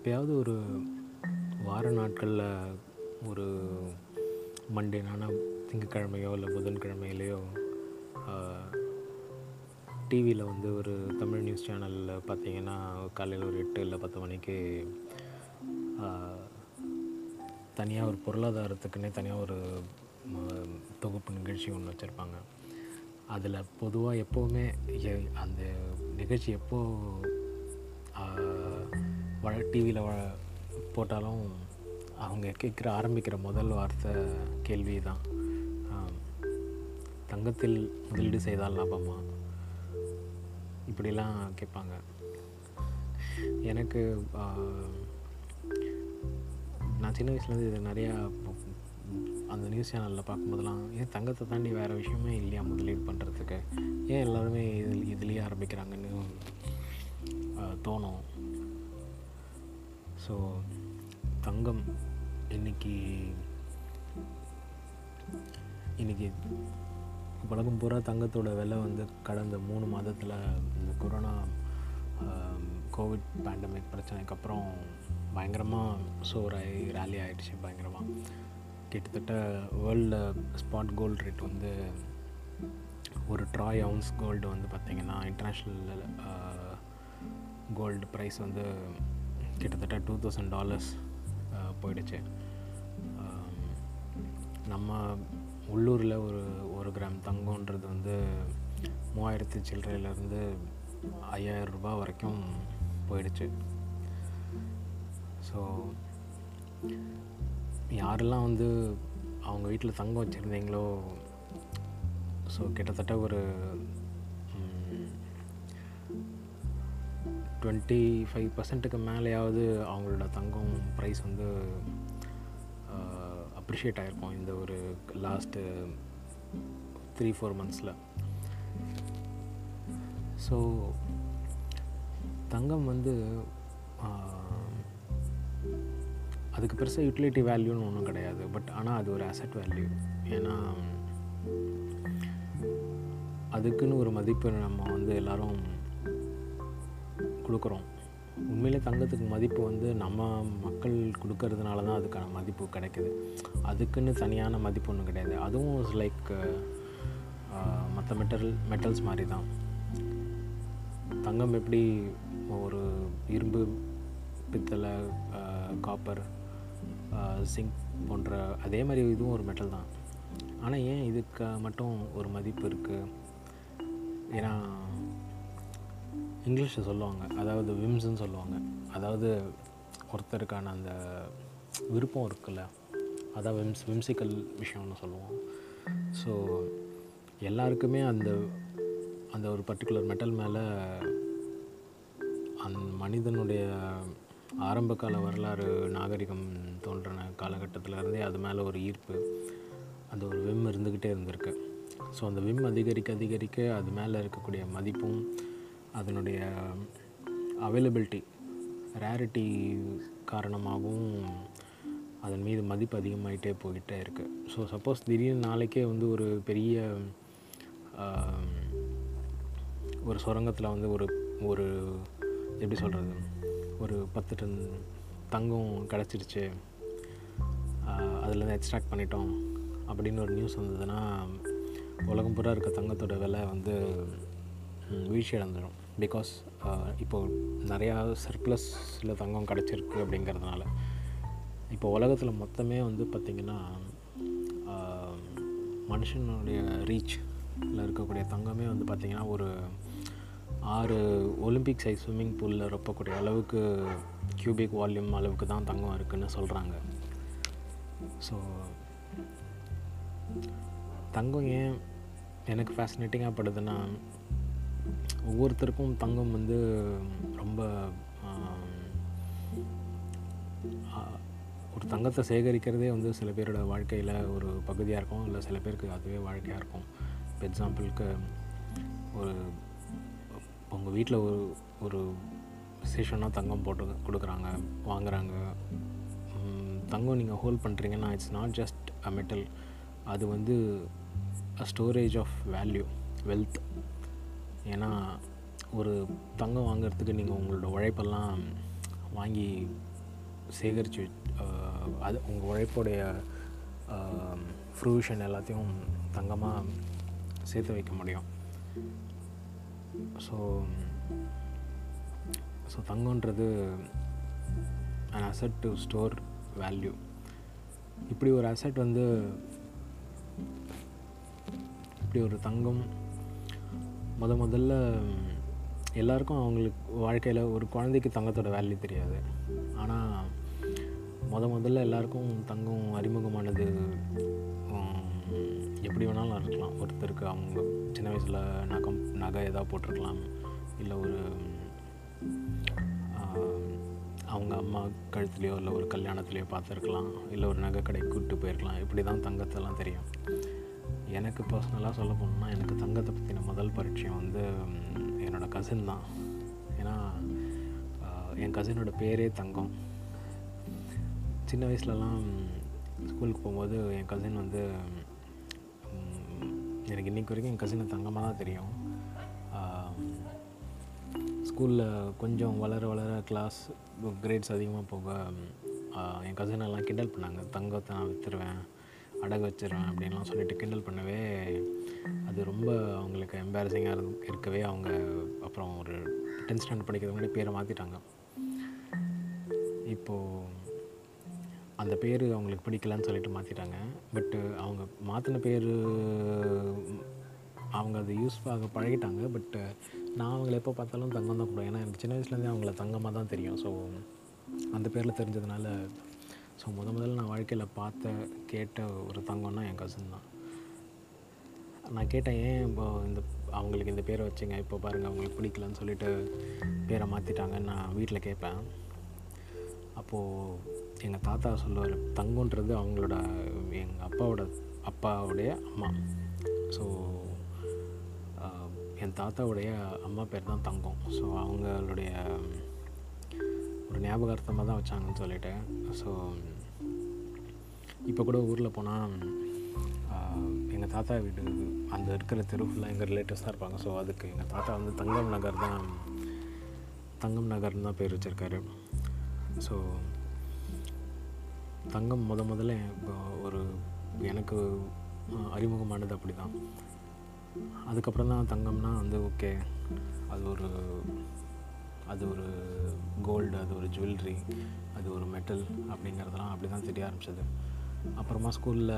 எப்பயாவது ஒரு வார நாட்களில் ஒரு மண்டேனான திங்கக்கிழமையோ இல்லை புதன்கிழமையிலையோ டிவியில் வந்து ஒரு தமிழ் நியூஸ் சேனலில் பார்த்தீங்கன்னா காலையில் ஒரு எட்டு இல்லை பத்து மணிக்கு தனியாக ஒரு பொருளாதாரத்துக்குன்னே தனியாக ஒரு தொகுப்பு நிகழ்ச்சி ஒன்று வச்சுருப்பாங்க. அதில் பொதுவாக எப்போவுமே அந்த நிகழ்ச்சி எப்போது டிவியில் போட்டாலும் அவங்க கேட்குற ஆரம்பிக்கிற முதல் வார்த்தை கேள்வி தான் தங்கத்தில் முதலீடு செய்தால் லாபமா? இப்படிலாம் கேட்பாங்க. எனக்கு நான் சின்ன வயசுலேருந்து இது நிறையா அந்த நியூஸ் சேனலில் பார்க்கும்போதெல்லாம் ஏன் தங்கத்தை தாண்டி வேறு விஷயமே இல்லையா முதலீடு பண்ணுறதுக்கு ஏன் எல்லாருமே இதில் இதுலேயே ஆரம்பிக்கிறாங்கன்னு தோணும். ஸோ தங்கம் இன்னைக்கு இன்னைக்கு உலகம் பூரா தங்கத்தோட விலை வந்து கடந்த மூணு மாதத்தில் இந்த கொரோனா கோவிட் பேண்டமிக் பிரச்சனைக்கு அப்புறம் பயங்கரமாக சோராகி ரேலி ஆகிடுச்சு பயங்கரமாக கிட்டத்தட்ட வேர்ல்டில் ஸ்பாட் கோல்டு ரேட் வந்து ஒரு ட்ராய் அவுன்ஸ் கோல்டு வந்து பார்த்திங்கன்னா இன்டர்நேஷ்னல் கோல்டு ப்ரைஸ் வந்து கிட்டத்தட்ட டூ தௌசண்ட் டாலர்ஸ் போயிடுச்சு. நம்ம உள்ளூரில் ஒரு ஒரு கிராம் தங்கம்ன்றது வந்து மூவாயிரத்து சில்லறையிலேருந்து ஐயாயிரம் ரூபாய் வரைக்கும் போயிடுச்சு. ஸோ யாரெல்லாம் வந்து அவங்க வீட்டில் தங்கம் வச்சுருந்தீங்களோ ஸோ கிட்டத்தட்ட ஒரு டுவெண்ட்டி ஃபைவ் பர்சன்ட்டுக்கு மேலேயாவது அவங்களோட தங்கம் ப்ரைஸ் வந்து அப்ரிஷியேட் ஆகிருக்கும் இந்த ஒரு லாஸ்ட்டு த்ரீ ஃபோர் மந்த்ஸில் ஸோ தங்கம் வந்து அதுக்கு பெருசாக யூட்டிலிட்டி வேல்யூன்னு ஒன்றும் கிடையாது. பட் ஆனால் அது ஒரு அசட் வேல்யூ ஏன்னா அதுக்குன்னு ஒரு மதிப்பு நம்ம வந்து எல்லோரும் கொடுக்குறோம். உண்மையிலே தங்கத்துக்கு மதிப்பு வந்து நம்ம மக்கள் கொடுக்கறதுனால தான் அதுக்கான மதிப்பு கிடைக்குது. அதுக்குன்னு தனியான மதிப்பு ஒன்றும் கிடையாது. அதுவும் லைக் மற்ற மெட்டல் மெட்டல்ஸ் மாதிரி தான். தங்கம் எப்படி ஒரு இரும்பு பித்தளை காப்பர் சிங்க் போன்ற அதே மாதிரி இதுவும் ஒரு மெட்டல் தான். ஆனால் ஏன் இதுக்கு மட்டும் ஒரு மதிப்பு இருக்குது ஏன்னா இங்கிலீஷில் சொல்லுவாங்க. அதாவது விம்ஸ்ன்னு சொல்லுவாங்க. அதாவது ஒருத்தருக்கான அந்த விருப்பம் இருக்குல்ல அதான் விம்ஸ் விம்சிக்கல் விஷயம்னு சொல்லுவோம். ஸோ எல்லாருக்குமே அந்த அந்த ஒரு பர்டிகுலர் மெட்டல் மேலே அந் மனிதனுடைய ஆரம்பகால வரலாறு நாகரிகம் தோன்றின காலகட்டத்தில் இருந்தே அது மேலே ஒரு ஈர்ப்பு அந்த ஒரு விம் இருந்துக்கிட்டே இருந்திருக்கு. ஸோ அந்த விம் அதிகரிக்க அதிகரிக்க அது மேலே இருக்கக்கூடிய மதிப்பும் அதனுடைய அவைலபிலிட்டி ரேரிட்டி காரணமாகவும் அதன் மீது மதிப்பு அதிகமாகிட்டே போயிட்டே இருக்குது ஸோ சப்போஸ் திடீர்னு நாளைக்கே வந்து ஒரு பெரிய ஒரு சுரங்கத்தில் வந்து ஒரு ஒரு எப்படி சொல்கிறது ஒரு பத்து டன் தங்கம் கிடச்சிருச்சு. அதுலேருந்து எக்ஸ்ட்ராக்ட் பண்ணிட்டோம் அப்படின்னு ஒரு நியூஸ் வந்ததுன்னா உலகம் பூரா இருக்க தங்கத்தோட விலை வந்து வீழ்ச்சி அடைஞ்சிடும் பிகாஸ் uh, இப்போது நிறையா சர்ப்ளஸில் தங்கம் கிடச்சிருக்கு அப்படிங்கிறதுனால இப்போ உலகத்தில் மொத்தமே வந்து பார்த்திங்கன்னா மனுஷனுடைய ரீச்சில் இருக்கக்கூடிய தங்கமே வந்து பார்த்திங்கன்னா ஒரு ஆறு ஒலிம்பிக் சைஸ் ஸ்விம்மிங் பூலில் ரொப்பக்கூடிய அளவுக்கு கியூபிக் வால்யூம் அளவுக்கு தான் தங்கம் இருக்குதுன்னு சொல்கிறாங்க ஸோ தங்கம் ஏன் எனக்கு ஃபேசினேட்டிங்காக படுதுன்னா ஒவ்வொருத்தருக்கும் தங்கம் வந்து ரொம்ப ஒரு தங்கத்தை சேகரிக்கிறதே வந்து சில பேரோட வாழ்க்கையில் ஒரு பகுதியாக இருக்கும். இல்லை சில பேருக்கு அதுவே வாழ்க்கையாக இருக்கும். இப்போ எக்ஸாம்பிளுக்கு ஒரு உங்கள் வீட்டில் ஒரு ஒரு விசேஷம்னா தங்கம் போட்டு கொடுக்குறாங்க வாங்குறாங்க. தங்கம் நீங்கள் ஹோல்ட் பண்ணுறீங்கன்னா it's not just a metal அது வந்து a storage of value wealth ஏன்னா ஒரு தங்கம் வாங்குறதுக்கு நீங்கள் உங்களோட உழைப்பெல்லாம் வாங்கி சேகரித்து அது உங்கள் உழைப்புடைய ஃப்ரூஷன் எல்லாத்தையும் தங்கமாக சேர்த்து வைக்க முடியும். So so தங்கன்றது an asset to store value இப்படி ஒரு அசெட் வந்து இப்படி ஒரு தங்கம் முத முதல்ல எல்லாருக்கும் அவங்களுக்கு வாழ்க்கையில் ஒரு குழந்தைக்கு தங்கத்தோட வேல்யூ தெரியாது. ஆனால் முத முதல்ல எல்லாருக்கும் தங்கம் அறிமுகமானது எப்படி வேணாலும் இருக்கலாம். ஒருத்தருக்கு அவங்க சின்ன வயசில் நகம் நகை எதாவது போட்டிருக்கலாம். இல்லை ஒரு அவங்க அம்மா கழுத்துலேயோ இல்லை ஒரு கல்யாணத்துலேயோ பார்த்துருக்கலாம். இல்லை ஒரு நகை கடைக்கு கூப்பிட்டு போயிருக்கலாம். இப்படி தான் தங்கத்தெல்லாம் தெரியும். எனக்கு பர்சனலாக சொல்ல போனோம்னா எனக்கு தங்கத்தை பற்றின முதல் பரிச்சயம் வந்து என்னோடய என்னோட கசின் தான். ஏன்னா என் கசினோட பேரே தங்கம். சின்ன வயசுலலாம் ஸ்கூலுக்கு போகும்போது என் கசின் வந்து எனக்கு இன்றைக்கி வரைக்கும் என் கசினை தங்கமாக தான் தெரியும். ஸ்கூலில் கொஞ்சம் வளர வளர கிளாஸ் கிரேட்ஸ் அதிகமாக போக என் கசினெல்லாம் கிண்டல் பண்ணாங்க. தங்கத்தை நான் விற்றுருவேன் அடகு வச்சிருவேன் அப்படின்லாம் சொல்லிட்டு கிண்டல் பண்ணவே அது ரொம்ப அவங்களுக்கு எம்பாரசிங்காக இரு இருக்கவே அவங்க அப்புறம் ஒரு டென்த் ஸ்டாண்டர்ட் படிக்கிறது முன்னாடி பேரை மாற்றிட்டாங்க இப்போது அந்த பேர் அவங்களுக்கு பிடிக்கலன்னு சொல்லிட்டு மாற்றிட்டாங்க பட்டு அவங்க மாற்றின பேர் அவங்க அது யூஸ் ஆக பழகிட்டாங்க. பட்டு நான் அவங்கள எப்போ பார்த்தாலும் தங்கம் தான் கூப்பிடுவேன். ஏன்னா எனக்கு சின்ன வயசுலேருந்தே அவங்கள தங்கமாக தான் தெரியும். ஸோ அந்த பேரில் தெரிஞ்சதுனால ஸோ முத முதல்ல நான் வாழ்க்கையில் பார்த்த கேட்ட ஒரு தங்கம்னா என் கசின் தான். நான் கேட்டேன் ஏன் இப்போ இந்த அவங்களுக்கு இந்த பேரை வச்சுங்க? இப்போ பாருங்கள் அவங்களுக்கு பிடிக்கலன்னு சொல்லிட்டு பேரை மாற்றிட்டாங்கன்னு நான் வீட்டில் கேட்பேன். அப்போது எங்கள் தாத்தா சொல்லுவார் தங்கன்றது அவங்களோட எங்கள் அப்பாவோட அப்பாவுடைய அம்மா. ஸோ என் தாத்தாவுடைய அம்மா பேர் தான் தங்கம். ஸோ அவங்களுடைய ஒரு ஞாபகார்த்தமாக தான் வச்சாங்கன்னு சொல்லிட்டு. ஸோ இப்போ கூட ஊரில் போனால் எங்கள் தாத்தா வீடு அந்த இருக்கிற தெரு ஃபுல்லாக எங்கள் ரிலேட்டிவ்ஸ் தான் இருப்பாங்க. ஸோ அதுக்கு எங்கள் தாத்தா வந்து தங்கம் நகர் தான் தங்கம் நகர்னு தான் பேர் வச்சுருக்காரு. ஸோ தங்கம் முத முதல்ல ஒரு எனக்கு அறிமுகமானது அப்படி தான் அதுக்கப்புறம் தான் தங்கம்னா வந்து ஓகே அது ஒரு அது ஒரு கோல்டு அது ஒரு ஜுவல்லரி அது ஒரு மெட்டல் அப்படிங்கிறதெல்லாம் அப்படி தான் தெரிய ஆரம்பிச்சது. அப்புறமா ஸ்கூலில்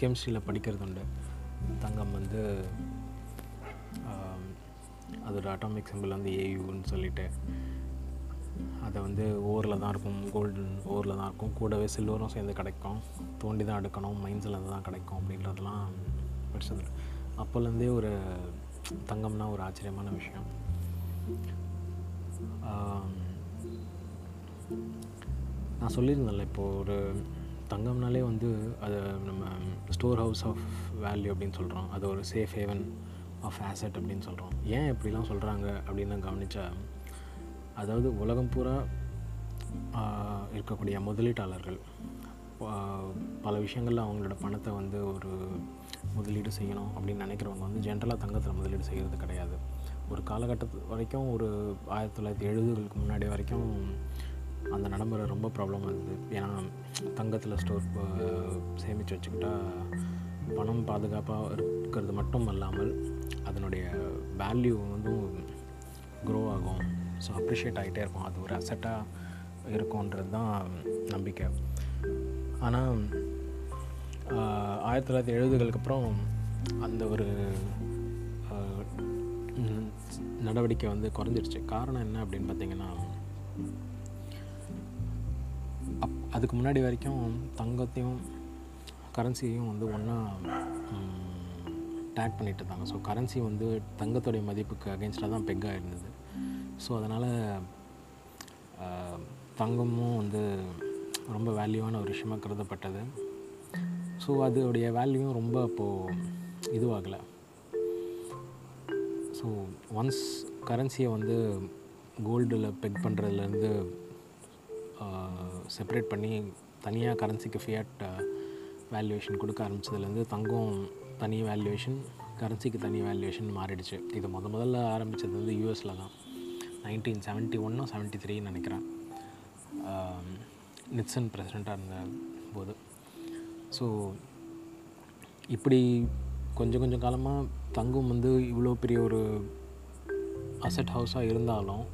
கெமிஸ்ட்ரியில் படிக்கிறது உண்டு. தங்கம் வந்து அதோட அட்டாமிக் சிம்பிள் வந்து ஏயுன்னு சொல்லிட்டு அதை வந்து ஓரில் தான் இருக்கும் கோல்டன் ஓரில் தான் இருக்கும். கூடவே சில்வரும் சேர்ந்து கிடைக்கும். தோண்டி தான் எடுக்கணும் மைன்ஸில் தான் கிடைக்கும் அப்படின்றதெல்லாம் படிச்சது. அப்போலேருந்தே ஒரு தங்கம்னா ஒரு ஆச்சரியமான விஷயம். நான் சொல்லியிருந்தேன்ல இப்போது ஒரு தங்கம்னாலே வந்து அதை நம்ம ஸ்டோர் ஹவுஸ் ஆஃப் வேல்யூ அப்படின்னு சொல்கிறோம் அது ஒரு சேஃப் ஹேவன் ஆஃப் ஆசெட் அப்படின்னு சொல்கிறோம் ஏன் இப்படிலாம் சொல்கிறாங்க அப்படின்னு நான் கவனித்தா அதாவது உலகம் பூரா இருக்கக்கூடிய முதலீட்டாளர்கள் பல விஷயங்களில் அவங்களோட பணத்தை வந்து ஒரு முதலீடு செய்யணும் அப்படின்னு நினைக்கிறவங்க வந்து ஜென்ரலாக தங்கத்தில் முதலீடு செய்கிறது கிடையாது. ஒரு காலகட்டத்து வரைக்கும் ஒரு ஆயிரத்தி தொள்ளாயிரத்தி எழுபதுகளுக்கு முன்னாடி வரைக்கும் அந்த நடைமுறை ரொம்ப ப்ராப்ளமாக இருந்தது. ஏன்னா தங்கத்தில் ஸ்டோர் சேமித்து வச்சுக்கிட்டா பணம் பாதுகாப்பாக இருக்கிறது மட்டும் அல்லாமல் அதனுடைய வேல்யூ வந்து க்ரோ ஆகும். ஸோ அப்ரிஷியேட் ஆகிட்டே இருக்கும். அது ஒரு அசட்டாக இருக்கும்ன்றது தான் நம்பிக்கை. ஆனால் ஆயிரத்தி தொள்ளாயிரத்தி எழுபதுகளுக்கு அப்புறம் அந்த ஒரு நடவடிக்கை வந்து குறைஞ்சிருச்சு காரணம் என்ன அப்படின்னு பார்த்தீங்கன்னா அப் அதுக்கு முன்னாடி வரைக்கும் தங்கத்தையும் கரன்சியையும் வந்து ஒன்றா டேக் பண்ணிட்டு இருந்தாங்க. ஸோ கரன்சி வந்து தங்கத்துடைய மதிப்புக்கு அகேன்ஸ்டாக தான் பெக்காக இருந்தது. ஸோ அதனால் தங்கமும் வந்து ரொம்ப வேல்யூவான ஒரு விஷயமாக கருதப்பட்டது. ஸோ அதோடைய வேல்யூவும் ரொம்ப அப்போது இதுவாகலை. ஸோ ஒன்ஸ் கரன்சியை வந்து கோல்டில் பெக் பண்ணுறதுலேருந்து செப்பரேட் பண்ணி தனியாக கரன்சிக்கு ஃபியட் வேல்யூவேஷன் கொடுக்க ஆரம்பிச்சதுலேருந்து தங்கம் தனி வேல்யூவேஷன் கரன்சிக்கு தனி வேல்யூவேஷன் மாறிடுச்சு. இது முத முதல்ல ஆரம்பித்தது வந்து யூஎஸில் தான். நைன்டீன் செவன்ட்டி ஒன்னோ செவன்ட்டி த்ரீன்னு நினைக்கிறேன். நிட்சன் பிரசிடெண்ட்டாக இருந்த போது ஸோ இப்படி கொஞ்சம் கொஞ்சம் காலமாக தங்கம் வந்து இவ்வளோ பெரிய ஒரு அசட் ஹவுஸாக இருந்தாலும்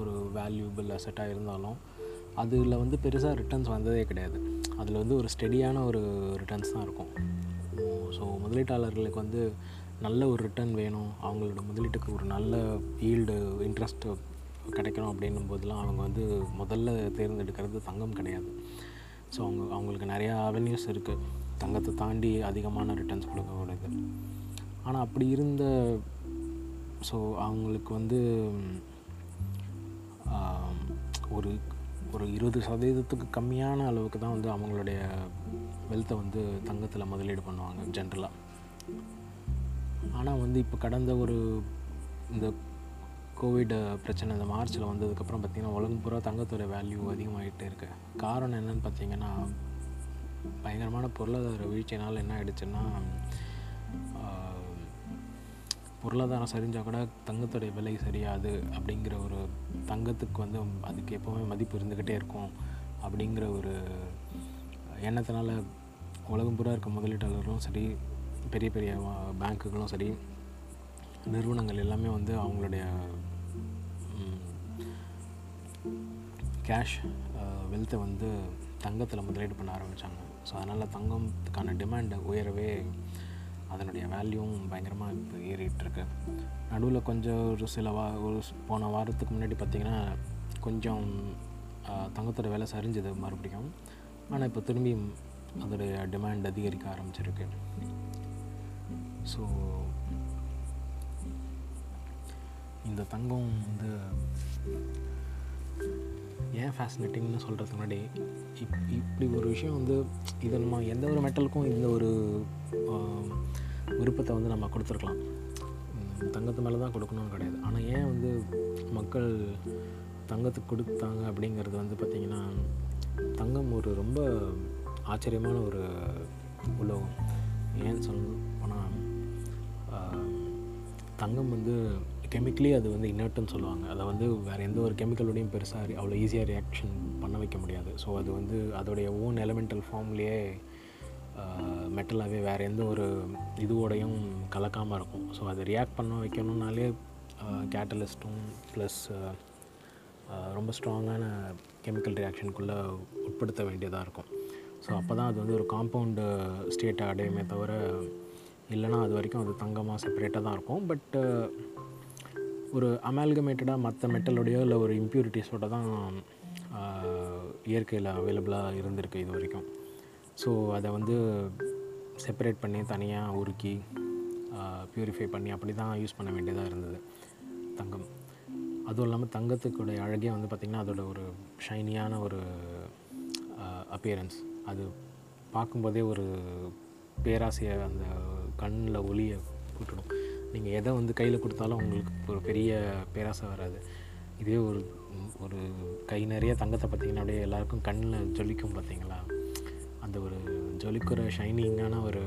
ஒரு வேல்யூபிள் அசட்டாக இருந்தாலும் அதில் வந்து பெருசாக ரிட்டர்ன்ஸ் வந்ததே கிடையாது. அதில் வந்து ஒரு ஸ்டெடியான ஒரு ரிட்டர்ன்ஸ் தான் இருக்கும். ஸோ முதலீட்டாளர்களுக்கு வந்து நல்ல ஒரு ரிட்டர்ன் வேணும். அவங்களோட முதலீட்டுக்கு ஒரு நல்ல ஈல்டு இன்ட்ரெஸ்ட்டு கிடைக்கணும் அப்படின்னும் போதெல்லாம் அவங்க வந்து முதல்ல தேர்ந்தெடுக்கிறது தங்கம் கிடையாது. ஸோ அவங்க அவங்களுக்கு நிறையா அவென்யூஸ் இருக்குது தங்கத்தை தாண்டி அதிகமான ரிட்டர்ன்ஸ் கொடுக்கக்கூடியது ஆனால் அப்படி இருந்த ஸோ அவங்களுக்கு வந்து ஒரு ஒரு இருபது சதவீதத்துக்கு கம்மியான அளவுக்கு தான் வந்து அவங்களுடைய வெல்த்தை வந்து தங்கத்தில் முதலீடு பண்ணுவாங்க ஜென்ரலாக ஆனால் வந்து இப்போ கடந்த ஒரு இந்த கோவிட் பிரச்சனை இந்த மார்ச்சில் வந்ததுக்கப்புறம் பார்த்திங்கன்னா உலகம் பூரா தங்கத்தோட வேல்யூ அதிகமாகிட்டே இருக்குது காரணம் என்னன்னு பார்த்தீங்கன்னா பயங்கரமான பொருளாதார வீழ்ச்சினால் என்ன ஆகிடுச்சுன்னா பொருளாதாரம் சரிஞ்சால் கூட தங்கத்துடைய விலை சரியாது அப்படிங்கிற ஒரு தங்கத்துக்கு வந்து அதுக்கு எப்போவுமே மதிப்பு இருந்துக்கிட்டே இருக்கும் அப்படிங்கிற ஒரு எண்ணத்தினால உலகம் பூரா இருக்க முதலீட்டாளர்களும் சரி பெரிய பெரிய பேங்க்குகளும் சரி நிறுவனங்கள் எல்லாமே வந்து அவங்களுடைய கேஷ் வெல்த்தை வந்து தங்கத்தில் முதலீடு பண்ண ஆரம்பித்தாங்க ஸோ அதனால் தங்கத்துக்கான டிமாண்டை உயரவே அதனுடைய வேல்யூவும் பயங்கரமாக இப்போ ஏறிட்டுருக்கு. நடுவில் கொஞ்சம் ஒரு சில வா ஒரு போன வாரத்துக்கு முன்னாடி பார்த்திங்கன்னா கொஞ்சம் தங்கத்தோட வேலை சரிஞ்சது மறுபடியும். ஆனால் இப்போ திரும்பியும் அதோடைய டிமாண்ட் அதிகரிக்க ஆரம்பிச்சிருக்கு. ஸோ இந்த தங்கம் வந்து ஏன் ஃபேசினேட்டிங்னு சொல்கிறதுக்கு முன்னாடி இப் இப்படி ஒரு விஷயம் வந்து இது நம்ம எந்த ஒரு மெட்டலுக்கும் இந்த ஒரு விருப்பத்தை வந்து நம்ம கொடுத்துருக்கலாம். தங்கத்து மேலே தான் கொடுக்கணும்னு கிடையாது. ஆனால் ஏன் வந்து மக்கள் தங்கத்துக்கு கொடுத்தாங்க அப்படிங்கிறது வந்து பார்த்திங்கன்னா தங்கம் ஒரு ரொம்ப ஆச்சரியமான ஒரு உலகம். ஏன்னு சொல்ல போனால் தங்கம் வந்து கெமிக்கலி அது வந்து இன்னர்ட்னு சொல்லுவாங்க. அதை வந்து வேறு எந்த ஒரு கெமிக்கலோடையும் பெருசாக அவ்வளோ ஈஸியாக ரியாக்ஷன் பண்ண வைக்க முடியாது. ஸோ அது வந்து அதோடைய ஓன் எலமெண்டல் ஃபார்ம்லேயே மெட்டலாகவே வேறு எந்த ஒரு இதுவோடையும் கலக்காமல் இருக்கும். ஸோ அதை ரியாக்ட் பண்ண வைக்கணும்னாலே கேட்டலிஸ்ட்டும் ப்ளஸ் ரொம்ப ஸ்ட்ராங்கான கெமிக்கல் ரியாக்ஷனுக்குள்ளே உட்படுத்த வேண்டியதாக இருக்கும். ஸோ அப்போ தான் அது வந்து ஒரு காம்பவுண்டு ஸ்டேட்டை அடையுமே தவிர இல்லைன்னா அது வரைக்கும் அது தங்கமாக செப்பரேட்டாக தான் இருக்கும். பட் ஒரு அமால்கமேட்டடாக மற்ற மெட்டலோடையோ இல்லை ஒரு இம்ப்யூரிட்டிஸோட தான் இயற்கையில் அவைலபிளாக இருந்திருக்கு இது வரைக்கும். ஸோ அதை வந்து செப்பரேட் பண்ணி தனியாக உருக்கி ப்யூரிஃபை பண்ணி அப்படி தான் யூஸ் பண்ண வேண்டியதாக இருந்தது தங்கம். அதுவும் இல்லாமல் தங்கத்துக்குடைய அழகே வந்து பார்த்திங்கன்னா அதோட ஒரு ஷைனியான ஒரு அப்பியரன்ஸ் அது பார்க்கும்போதே ஒரு பேராசையை அந்த கண்ணில் ஒளியை கூட்டணும் நீங்கள் எதை வந்து கையில் கொடுத்தாலும் உங்களுக்கு ஒரு பெரிய பேராசை வராது. இதே ஒரு ஒரு கை நிறைய தங்கத்தை பார்த்தீங்கன்னா அப்படியே எல்லாருக்கும் கண்ணில் ஜொலிக்கும் பார்த்தீங்களா? அந்த ஒரு ஜொலிக்கிற ஷைனிங்கான ஒரு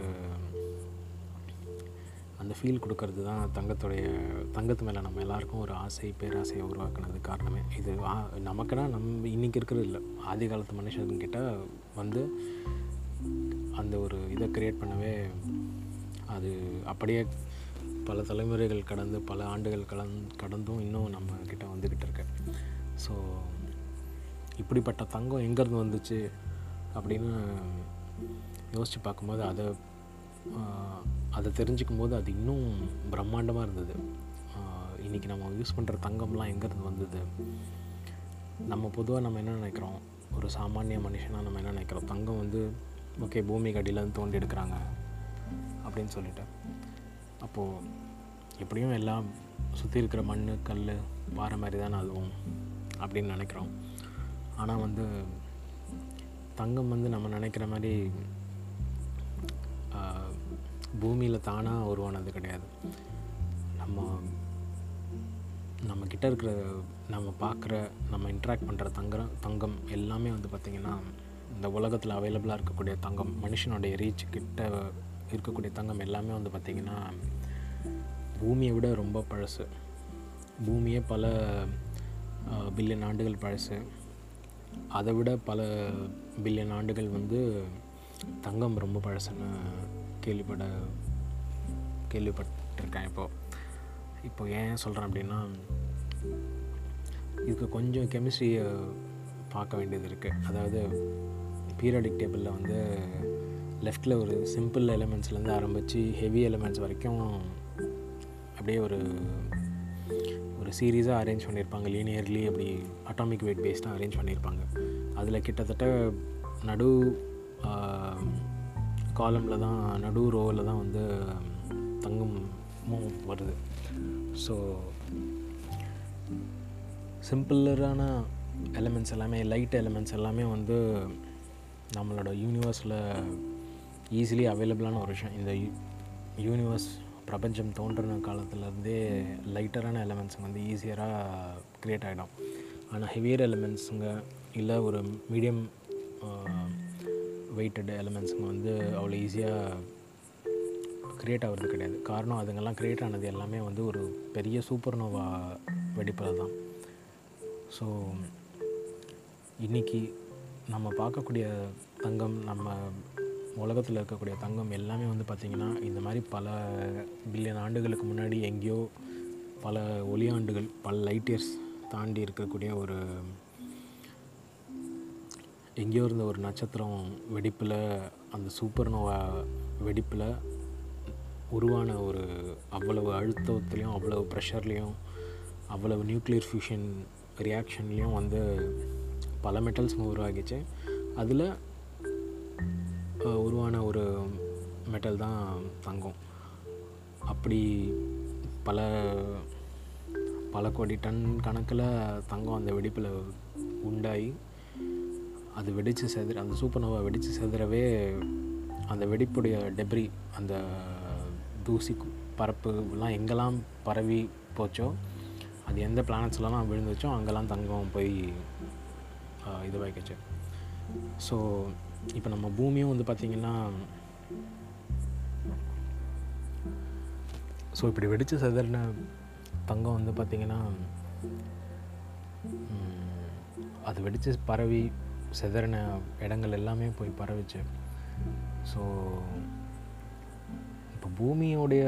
அந்த ஃபீல் கொடுக்கறது தான் தங்கத்துடைய தங்கத்து மேலே நம்ம எல்லாருக்கும் ஒரு ஆசை பேராசையை உருவாக்குனது காரணமே. இது நமக்குன்னா நம்ம இன்றைக்கி இருக்கிறது இல்லை. ஆதி காலத்து மனுஷங்கிட்ட வந்து அந்த ஒரு இதை க்ரியேட் பண்ணவே அது அப்படியே பல தலைமுறைகள் கடந்து பல ஆண்டுகள் கலந் கடந்தும் இன்னும் நம்ம கிட்ட வந்துக்கிட்டு இருக்கு. ஸோ இப்படிப்பட்ட தங்கம் எங்கேருந்து வந்துச்சு அப்படின்னு யோசித்து பார்க்கும்போது அதை அதை தெரிஞ்சுக்கும் போது அது இன்னும் பிரம்மாண்டமாக இருந்தது. இன்றைக்கி நம்ம யூஸ் பண்ணுற தங்கம்லாம் எங்கேருந்து வந்தது? நம்ம பொதுவாக நம்ம என்ன நினைக்கிறோம்? ஒரு சாமானிய மனுஷனாக நம்ம என்ன நினைக்கிறோம்? தங்கம் வந்து ஓகே பூமி கடியிலேருந்து தோண்டி எடுக்கிறாங்க அப்படின்னு சொல்லிட்டு. அப்போது எப்படியும் எல்லாம் சுற்றி இருக்கிற மண் கல் வார மாதிரி தானே அதுவும் அப்படின்னு நினைக்கிறோம். ஆனால் வந்து தங்கம் வந்து நம்ம நினைக்கிற மாதிரி பூமியில் தானாக உருவானது கிடையாது. நம்ம நம்ம இருக்கிற நம்ம பார்க்குற நம்ம இன்ட்ராக்ட் பண்ணுற தங்கம் தங்கம் எல்லாமே வந்து பார்த்திங்கன்னா இந்த உலகத்தில் அவைலபிளாக இருக்கக்கூடிய தங்கம் மனுஷனுடைய ரீச் கிட்ட இருக்கக்கூடிய தங்கம் எல்லாமே வந்து பார்த்திங்கன்னா பூமியை விட ரொம்ப பழசு. பூமியே பல பில்லியன் ஆண்டுகள் பழசு. அதை விட பல பில்லியன் ஆண்டுகள் வந்து தங்கம் ரொம்ப பழசுன்னு கேள்விப்பட கேள்விப்பட்டிருக்கேன் இப்போது இப்போ ஏன் சொல்கிறேன் அப்படின்னா இதுக்கு கொஞ்சம் கெமிஸ்ட்ரியை பார்க்க வேண்டியது இருக்குது அதாவது பீரியடிக் டேபிளில் வந்து லெஃப்டில் ஒரு சிம்பிள் எலிமெண்ட்ஸ்லேருந்து ஆரம்பித்து ஹெவி எலிமெண்ட்ஸ் வரைக்கும் அப்படியே ஒரு ஒரு சீரீஸாக அரேஞ்ச் பண்ணியிருப்பாங்க. லீனியர்லி அப்படி அட்டாமிக் வெயிட் பேஸ்டாக அரேஞ்ச் பண்ணியிருப்பாங்க. அதில் கிட்டத்தட்ட நடு காலமில் தான் நடு ரோவில் தான் வந்து தங்கம் வருது. ஸோ சிம்பிளரான எலிமெண்ட்ஸ் எல்லாமே லைட் எலிமெண்ட்ஸ் எல்லாமே வந்து நம்மளோட யூனிவர்ஸில் ஈஸிலி அவைலபிளான ஒரு விஷயம். இந்த யூனிவர்ஸ் பிரபஞ்சம் தோன்றின காலத்துலேருந்தே லைட்டரான எலிமெண்ட்ஸுங்க வந்து ஈஸியராக க்ரியேட் ஆகிடும் ஆனால் ஹெவியர் எலிமெண்ட்ஸுங்க இல்லை ஒரு மீடியம் வெயிட்டட் எலிமெண்ட்ஸுங்க வந்து அவ்வளோ ஈஸியாக க்ரியேட் ஆகிறது கிடையாது. காரணம் அதுங்கெல்லாம் க்ரியேட் ஆனது எல்லாமே வந்து ஒரு பெரிய சூப்பர் நோவா வெடிப்பில் தான். ஸோ இன்றைக்கி நம்ம பார்க்கக்கூடிய தங்கம் நம்ம உலகத்தில் இருக்கக்கூடிய தங்கம் எல்லாமே வந்து பார்த்திங்கன்னா இந்த மாதிரி பல பில்லியன் ஆண்டுகளுக்கு முன்னாடி எங்கேயோ பல ஒளியாண்டுகள் பல லைட் இயர்ஸ் தாண்டி இருக்கக்கூடிய ஒரு எங்கேயோ இருந்த ஒரு நட்சத்திரம் வெடிப்பில் அந்த சூப்பர் நோவா வெடிப்பில் உருவான ஒரு அவ்வளவு அழுத்தத்துலேயும் அவ்வளவு ப்ரெஷர்லேயும் அவ்வளவு நியூக்ளியர் ஃபியூஷன் ரியாக்ஷன்லேயும் வந்து பல மெட்டல்ஸ் உருவாகிச்சு அதில் உருவான ஒரு மெட்டல் தான் தங்கம். அப்படி பல பல கோடி டன் கணக்கில் தங்கம் அந்த வெடிப்பில் உண்டாகி அது வெடித்து செதுற அந்த சூப்பர்னோவா வெடித்து செதுறவே அந்த வெடிப்புடைய டெப்ரி அந்த தூசி பரப்புலாம் எங்கெல்லாம் பரவி போச்சோ அது எந்த பிளானட்ஸ்லாம் விழுந்துச்சோ அங்கெல்லாம் தங்கம் போய் இதுவாகிக்கிச்சு ஸோ இப்போ நம்ம பூமியும் வந்து பார்த்திங்கன்னா ஸோ இப்படி வெடித்து செதறின தங்கம் வந்து பார்த்திங்கன்னா அது வெடித்து பரவி செதறின இடங்கள் எல்லாமே போய் பரவிச்சு. ஸோ இப்போ பூமியோடைய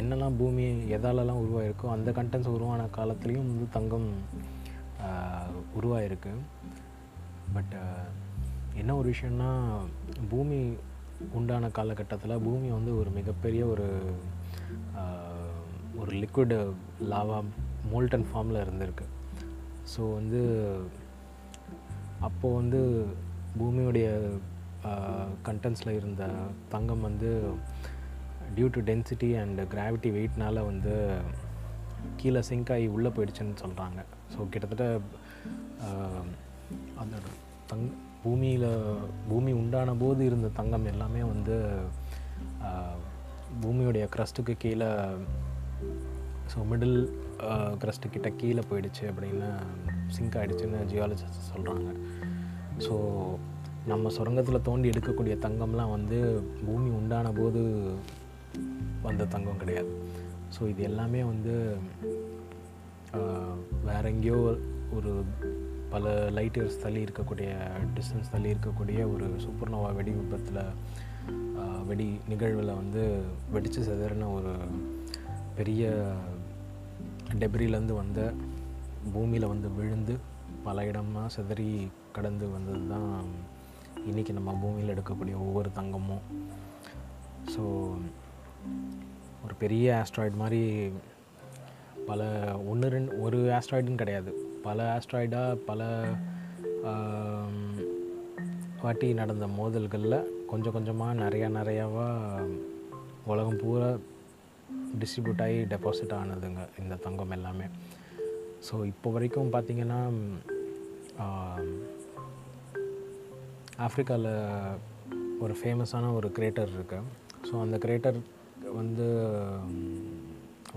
என்னெல்லாம் பூமி எதாலெல்லாம் உருவாயிருக்கோ அந்த கண்டென்ட்ஸ் உருவான காலத்துலேயும் வந்து தங்கம் உருவாயிருக்கு. பட் uh, என்ன ஒரு விஷயம்னா பூமி உண்டான காலகட்டத்தில் பூமி வந்து ஒரு மிகப்பெரிய ஒரு ஒரு லிக்விட் லாவா மோல்டன் ஃபார்மில் இருந்திருக்கு. ஸோ வந்து அப்போது வந்து பூமியுடைய கண்டென்ட்ஸில் இருந்த தங்கம் வந்து due to density and gravity வெயிட்னால் வந்து கீழே சிங்க் ஆகி உள்ளே போயிடுச்சுன்னு சொல்கிறாங்க ஸோ கிட்டத்தட்ட அந்த தங் பூமியில் பூமி உண்டான போது இருந்த தங்கம் எல்லாமே வந்து பூமியுடைய க்ரஸ்ட்டுக்கு கீழே ஸோ மிடில் க்ரஸ்ட்டு கிட்ட கீழே போயிடுச்சு அப்படின்னு சிங்க் ஆகிடுச்சுன்னு ஜியாலஜிஸ்ட் சொல்கிறாங்க ஸோ நம்ம சுரங்கத்தில் தோண்டி எடுக்கக்கூடிய தங்கம்லாம் வந்து பூமி உண்டான போது வந்த தங்கம் கிடையாது. ஸோ இது எல்லாமே வந்து வேற எங்கேயோ ஒரு பல லைட் இயர்ஸ் தள்ளி இருக்கக்கூடிய டிஸ்டன்ஸ் தள்ளி இருக்கக்கூடிய ஒரு சூப்பர்னோவா வெடி விபத்தில் வெடி நிகழ்வில் வந்து வெடித்து செதறின ஒரு பெரிய டெப்ரிலேருந்து வந்த பூமியில் வந்து விழுந்து பல இடமாக செதறி கடந்து வந்தது தான் இன்றைக்கி நம்ம பூமியில் எடுக்கக்கூடிய ஒவ்வொரு தங்கமும். ஸோ ஒரு பெரிய ஆஸ்ட்ராய்டு மாதிரி பல ஒன்று ரெண்டு ஒரு ஆஸ்ட்ராய்டுன்னு கிடையாது. பல ஆஸ்ட்ராய்டாக பல வாட்டி நடந்த மோதல்களில் கொஞ்சம் கொஞ்சமாக நிறையா நிறையாவா உலகம் பூரா டிஸ்ட்ரிபியூட் ஆகி டெபாசிட் ஆனதுங்க இந்த தங்கம் எல்லாமே. ஸோ இப்போ வரைக்கும் பார்த்திங்கன்னா ஆஃப்ரிக்காவில் ஒரு ஃபேமஸான ஒரு கிரேட்டர் இருக்குது ஸோ அந்த கிரேட்டர் வந்து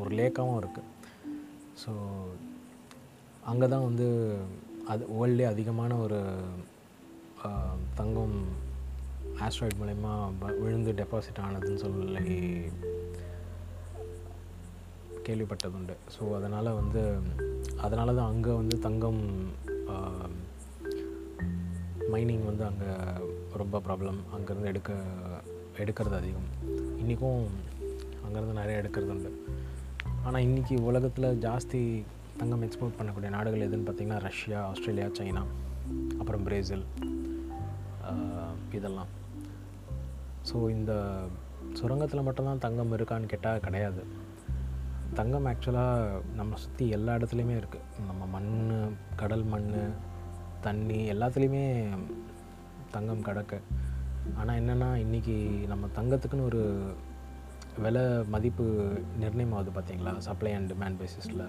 ஒரு லேக்காகவும் இருக்குது ஸோ அங்கே தான் வந்து அது வேர்ல்டே அதிகமான ஒரு தங்கம் ஆஸ்ட்ராய்ட் மூலயமா விழுந்து டெபாசிட் ஆனதுன்னு சொல்லி கேள்விப்பட்டதுண்டு. ஸோ அதனால் வந்து அதனால தான் அங்கே வந்து தங்கம் மைனிங் வந்து அங்கே ரொம்ப ப்ராப்ளம் அங்கேருந்து எடுக்க எடுக்கிறது அதிகம். இன்றைக்கும் அங்கேருந்து நிறைய எடுக்கிறது உண்டு ஆனால் இன்றைக்கி உலகத்தில் ஜாஸ்தி தங்கம் எக்ஸ்போர்ட் பண்ணக்கூடிய நாடுகள் எதுன்னு பார்த்திங்கன்னா ரஷ்யா ஆஸ்திரேலியா சைனா அப்புறம் பிரேசில் இதெல்லாம். ஸோ இந்த சுரங்கத்தில் மட்டும்தான் தங்கம் இருக்கான்னு கேட்டால் கிடையாது. தங்கம் ஆக்சுவலாக நம்ம சுற்றி எல்லா இடத்துலையுமே இருக்குது நம்ம மண் கடல் மண் தண்ணி எல்லாத்துலேயுமே தங்கம் கிடக்கு. ஆனால் என்னென்னா இன்றைக்கி நம்ம தங்கத்துக்குன்னு ஒரு விலை மதிப்பு நிர்ணயம் ஆகுது பார்த்தீங்களா? சப்ளை அண்ட் டிமாண்ட் பேசிஸில்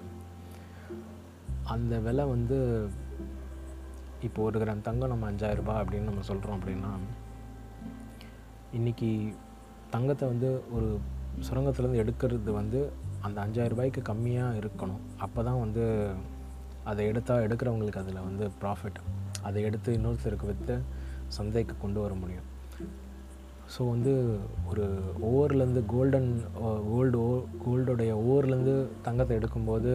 அந்த விலை வந்து இப்போ ஒரு கிராம் தங்கம் நம்ம அஞ்சாயிரரூபா அப்படின்னு நம்ம சொல்கிறோம் அப்படின்னா இன்றைக்கி தங்கத்தை வந்து ஒரு சுரங்கத்துலேருந்து எடுக்கிறது வந்து அந்த அஞ்சாயிரம் ரூபாய்க்கு கம்மியாக இருக்கணும். அப்போ தான் வந்து அதை எடுத்தால் எடுக்கிறவங்களுக்கு அதில் வந்து ப்ராஃபிட் அதை எடுத்து இன்னொருத்தருக்கு விற்று சந்தைக்கு கொண்டு வர முடியும். ஸோ வந்து ஒரு ஓவர்லேருந்து கோல்டன் கோல்டு ஓ கோல்டோடைய ஓவர்லேருந்து தங்கத்தை எடுக்கும்போது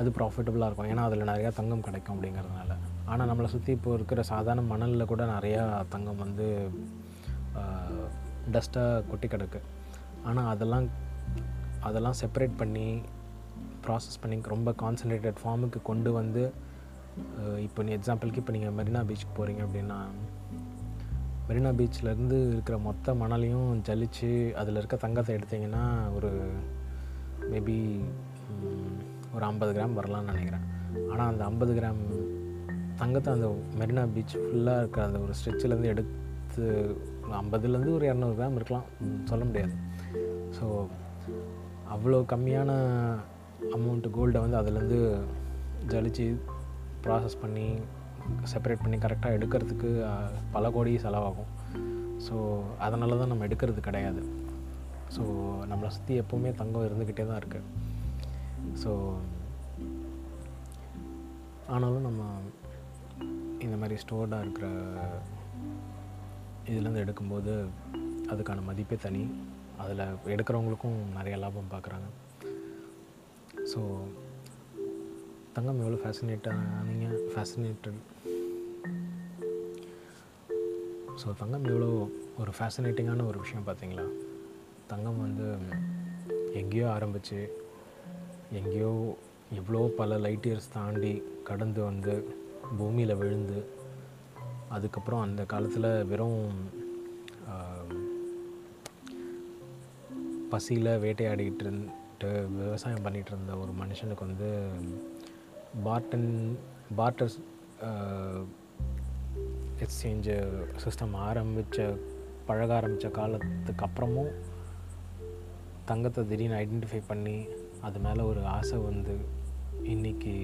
அது ப்ராஃபிட்டபுளாக இருக்கும். ஏன்னா அதில் நிறையா தங்கம் கிடைக்கும் அப்படிங்கிறதுனால. ஆனால் நம்மளை சுற்றி இப்போ இருக்கிற சாதாரண மணலில் கூட நிறையா தங்கம் வந்து டஸ்ட்டாக கொட்டி கிடக்கு. ஆனால் அதெல்லாம் அதெல்லாம் செப்பரேட் பண்ணி ப்ராசஸ் பண்ணி ரொம்ப கான்சன்ட்ரேட்டட் ஃபார்முக்கு கொண்டு வந்து இப்போ நீ எக்ஸாம்பிளுக்கு இப்போ நீங்கள் மெரினா பீச்சுக்கு போகிறீங்க அப்படின்னா மெரினா பீச்லேருந்து இருக்கிற மொத்த மணலையும் ஜலித்து அதில் இருக்க தங்கத்தை எடுத்திங்கன்னா ஒரு மேபி ஒரு ஐம்பது கிராம் வரலான்னு நினைக்கிறேன். ஆனால் அந்த ஐம்பது கிராம் தங்கத்தை அந்த மெரினா பீச் ஃபுல்லாக இருக்கிற அந்த ஒரு ஸ்ட்ரெச்சிலேருந்து எடுத்து ஐம்பதுலேருந்து ஒரு இரநூறு கிராம் இருக்கலாம். சொல்ல முடியாது. ஸோ அவ்வளோ கம்மியான அமௌண்ட்டு கோல்டை வந்து அதுலேருந்து ஜலித்து ப்ராசஸ் பண்ணி செப்பரேட் பண்ணி கரெக்டாக எடுக்கிறதுக்கு பல கோடி செலவாகும். ஸோ அதனால தான் நம்ம எடுக்கிறது கிடையாது. ஸோ நம்மளை சுற்றி எப்போவுமே தங்கம் இருந்துக்கிட்டே தான் இருக்குது ஸோ ஆனாலும் நம்ம இந்த மாதிரி ஸ்டோர்டாக இருக்கிற இதுலேருந்து எடுக்கும்போது அதுக்கான மதிப்பே தனி. அதில் எடுக்கிறவங்களுக்கும் நிறைய லாபம் பார்க்குறாங்க ஸோ தங்கம் எவ்வளோ ஃபேசினேட்டானீங்க ஃபேசினேட்டட் ஸோ தங்கம் எவ்வளோ ஒரு ஃபேசினேட்டிங்கான ஒரு விஷயம் பார்த்தீங்களா தங்கம் வந்து எங்கேயோ ஆரம்பித்து எங்கேயோ எவ்வளோ பல லைட் இயர்ஸ் தாண்டி கடந்து வந்து பூமியில் விழுந்து அதுக்கப்புறம் அந்த காலத்தில் வெறும் பசியில் வேட்டையாடிக்கிட்டு இருந்துட்டு விவசாயம் பண்ணிகிட்டு இருந்த ஒரு மனுஷனுக்கு வந்து பார்டன் பார்ட்டர்ஸ் எக்ஸ்சேஞ்சு சிஸ்டம் ஆரம்பித்த பழக ஆரம்பித்த காலத்துக்கு அப்புறமும் தங்கத்தை திடீர்னு ஐடென்டிஃபை பண்ணி அது மேலே ஒரு ஆசை வந்து இன்றைக்கி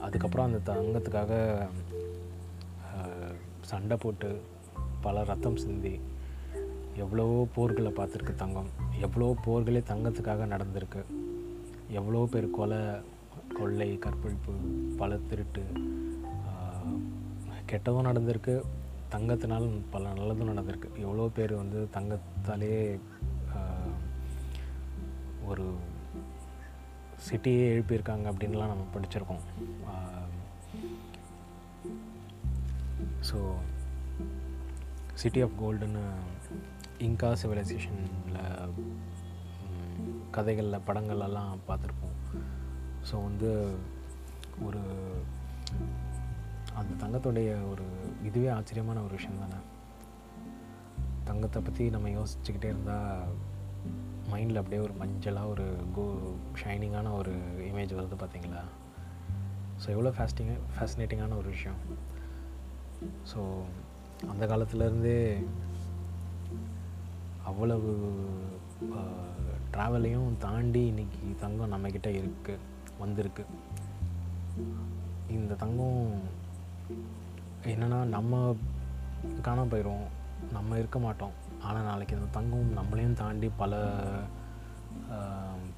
அதுக்கப்புறம் அந்த தங்கத்துக்காக சண்டை போட்டு பல ரத்தம் சிந்தி எவ்வளவோ போர்களை பார்த்துருக்கு தங்கம். எவ்வளோ போர்களே தங்கத்துக்காக நடந்திருக்கு. எவ்வளோ பேர் கொலை கொள்ளை கற்பழிப்பு பல திருட்டு கெட்டதும் நடந்திருக்கு. தங்கத்தினால் பல நல்லதும் நடந்திருக்கு. எவ்வளோ பேர் வந்து தங்கத்தாலே ஒரு சிட்டியே எழுப்பியிருக்காங்க அப்படின்லாம் நம்ம படிச்சிருக்கோம். ஸோ சிட்டி ஆஃப் கோல்டுன்னு இங்கா சிவிலைசேஷனில் கதைகளில் படங்கள்லாம் பார்த்துருப்போம். ஸோ வந்து ஒரு அந்த தங்கத்துடைய ஒரு இதுவே ஆச்சரியமான ஒரு விஷயம் தானே? தங்கத்தை பற்றி நம்ம யோசிச்சுக்கிட்டே இருந்தால் மைண்டில் அப்படியே ஒரு மஞ்சளாக ஒரு கோ ஷைனிங்கான ஒரு இமேஜ் வருது பார்த்தீங்களா ஸோ எவ்வளோ ஃபேஸ்டிங் ஃபேசினேட்டிங்கான ஒரு விஷயம். ஸோ அந்த காலத்துலேருந்தே அவ்வளவு ட்ராவலையும் தாண்டி இன்னைக்கு தங்கம் நம்மக்கிட்ட இருக்குது வந்திருக்கு. இந்த தங்கம் என்னென்னா நம்ம காண போயிடும் நம்ம இருக்க மாட்டோம். ஆனால் நாளைக்கு இந்த தங்கம் நம்மளையும் தாண்டி பல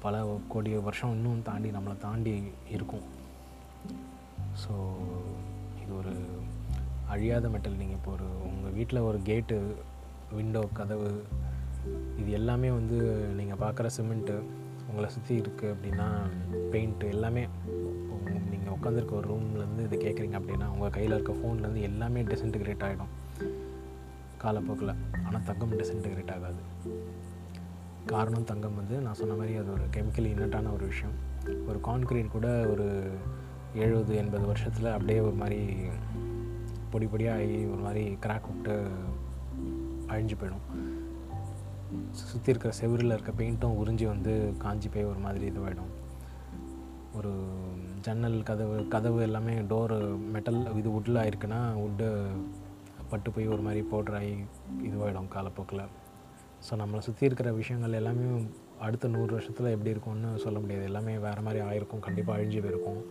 பல கோடி வருஷம் இன்னும் தாண்டி நம்மளை தாண்டி இருக்கும். ஸோ இது ஒரு அழியாத மெட்டல். நீங்கள் இப்போ ஒரு உங்கள் வீட்டில் ஒரு கேட்டு விண்டோ கதவு இது எல்லாமே வந்து நீங்கள் பார்க்குற சிமெண்ட்டு. உங்களை சுற்றி இருக்குது அப்படின்னா பெயிண்ட்டு எல்லாமே நீங்கள் உட்காந்துருக்க ஒரு ரூம்லேருந்து இது கேட்குறீங்க அப்படின்னா உங்கள் கையில் இருக்க ஃபோன்லேருந்து எல்லாமே டிசன்டிகிரேட் ஆகிடும் காலப்போக்கில். ஆனால் தங்கம் டிசன்டிகிரேட் ஆகாது. காரணம் தங்கம் வந்து நான் சொன்ன மாதிரி அது ஒரு கெமிக்கல் இன்னட்டான ஒரு விஷயம். ஒரு கான்க்ரீட் கூட ஒரு எழுபது எண்பது வருஷத்தில் அப்படியே ஒரு மாதிரி பொடி பொடியாக ஆகி ஒரு மாதிரி கிராக் விட்டு அழிஞ்சு போயிடும். சுற்றி இருக்கிற செவரில் இருக்க பெயிண்ட்டும் உறிஞ்சி வந்து காஞ்சி போய் ஒரு மாதிரி இதுவாகிடும் ஒரு ஜன்னல் கதவு கதவு எல்லாமே டோரு மெட்டல் இது உட்டில் ஆயிருக்குன்னா உட்டு பட்டு போய் ஒரு மாதிரி பவுடர் ஆகி இதுவாகிடும் காலப்போக்கில். ஸோ நம்மளை சுற்றி இருக்கிற விஷயங்கள் எல்லாமே அடுத்த நூறு வருஷத்தில் எப்படி இருக்கும்னு சொல்ல முடியாது. எல்லாமே வேறு மாதிரி ஆயிருக்கும். கண்டிப்பாக அழிஞ்சு போயிருக்கும்.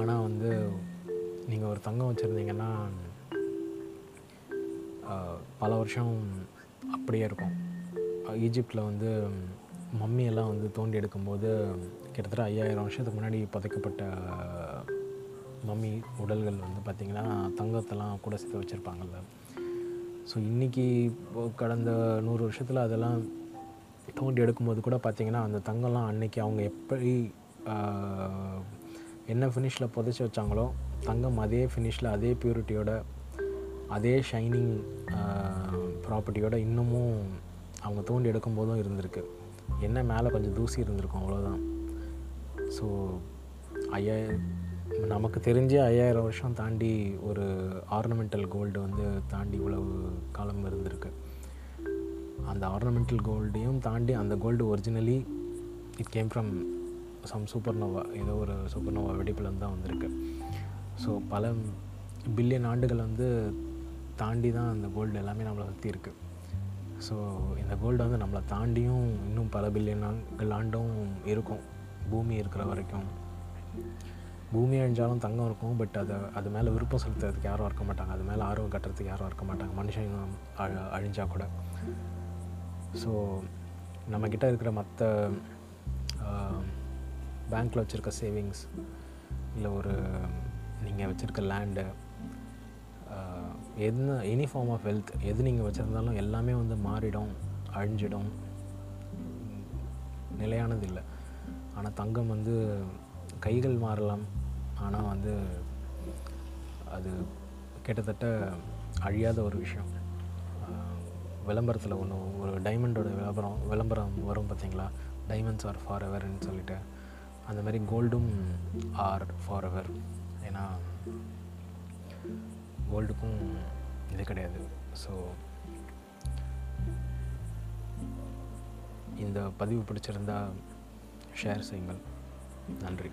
ஆனால் வந்து நீங்கள் ஒரு தங்கம் வச்சுருந்தீங்கன்னா பல வருஷம் அப்படியே இருக்கும். ஈஜிப்டில் வந்து மம்மியெல்லாம் வந்து தோண்டி எடுக்கும்போது கிட்டத்தட்ட ஐயாயிரம் வருஷத்துக்கு முன்னாடி புதைக்கப்பட்ட மம்மி உடல்கள் வந்து பார்த்திங்கன்னா தங்கத்தெல்லாம் கூட சேர்த்து வச்சுருப்பாங்கல்ல. ஸோ இன்றைக்கி கடந்த நூறு வருஷத்தில் அதெல்லாம் தோண்டி எடுக்கும்போது கூட பார்த்திங்கன்னா அந்த தங்கம்லாம் அன்னைக்கு அவங்க எப்படி என்ன ஃபினிஷில் புதைச்சி வச்சாங்களோ தங்கம் அதே ஃபினிஷில் அதே ப்யூரிட்டியோட அதே ஷைனிங் ப்ராப்பர்ட்டியோட இன்னமும் அவங்க தோண்டி எடுக்கும்போதும் இருந்திருக்கு. என்ன மேலே கொஞ்சம் தூசி இருந்திருக்கும் அவ்வளோதான் ஸோ ஐயா நமக்கு தெரிஞ்ச ஐயாயிரம் வருஷம் தாண்டி ஒரு ஆர்னமெண்டல் கோல்டு வந்து தாண்டி இவ்வளவு காலம் இருந்திருக்கு. அந்த ஆர்னமெண்டல் கோல்டையும் தாண்டி அந்த gold originally it came from some supernova ஏதோ ஒரு சூப்பர்னோவா வெடிப்புலேருந்து தான் வந்திருக்கு. ஸோ பல பில்லியன் ஆண்டுகள் வந்து தாண்டி தான் அந்த கோல்டு எல்லாமே நம்மளை சுற்றி இருக்குது ஸோ இந்த கோல்டு வந்து நம்மளை தாண்டியும் இன்னும் பல பில்லியன் ஆண்கள் ஆண்டும் இருக்கும். பூமி இருக்கிற வரைக்கும். பூமி அழிஞ்சாலும் தங்கம் இருக்கும் பட் அதை அது மேலே விருப்பம் செலுத்துறதுக்கு யாரும் இருக்க மாட்டாங்க. அது மேலே ஆர்வம் கட்டுறதுக்கு யாரும் இருக்க மாட்டாங்க. மனுஷங்க அழ அழிஞ்சா கூட. ஸோ நம்மக்கிட்ட இருக்கிற மற்ற பேங்க்கில் வச்சுருக்க சேவிங்ஸ் இல்லை ஒரு நீங்கள் வச்சுருக்க லேண்டு என்ன எனி ஃபார்ம் ஆஃப் ஹெல்த் எது நீங்கள் வச்சுருந்தாலும் எல்லாமே வந்து மாறிடும் அழிஞ்சிடும். நிலையானது இல்லை. ஆனால் தங்கம் வந்து கைகள் மாறலாம். ஆனால் வந்து அது கிட்டத்தட்ட அழியாத ஒரு விஷயம். விளம்பரத்தில் ஒன்று ஒரு டைமண்டோட விளம்பரம் விளம்பரம் வரும் பார்த்தீங்களா டைமண்ட்ஸ் ஆர் ஃபார் எவர்னு சொல்லிட்டு. அந்த மாதிரி கோல்டும் ஆர் ஃபார் எவர் ஏன்னா வேர்ல்டுக்கும் இது கிடையாது. ஸோ இந்த பதிவு பிடிச்சிருந்தால் ஷேர் செய்யுங்கள். நன்றி.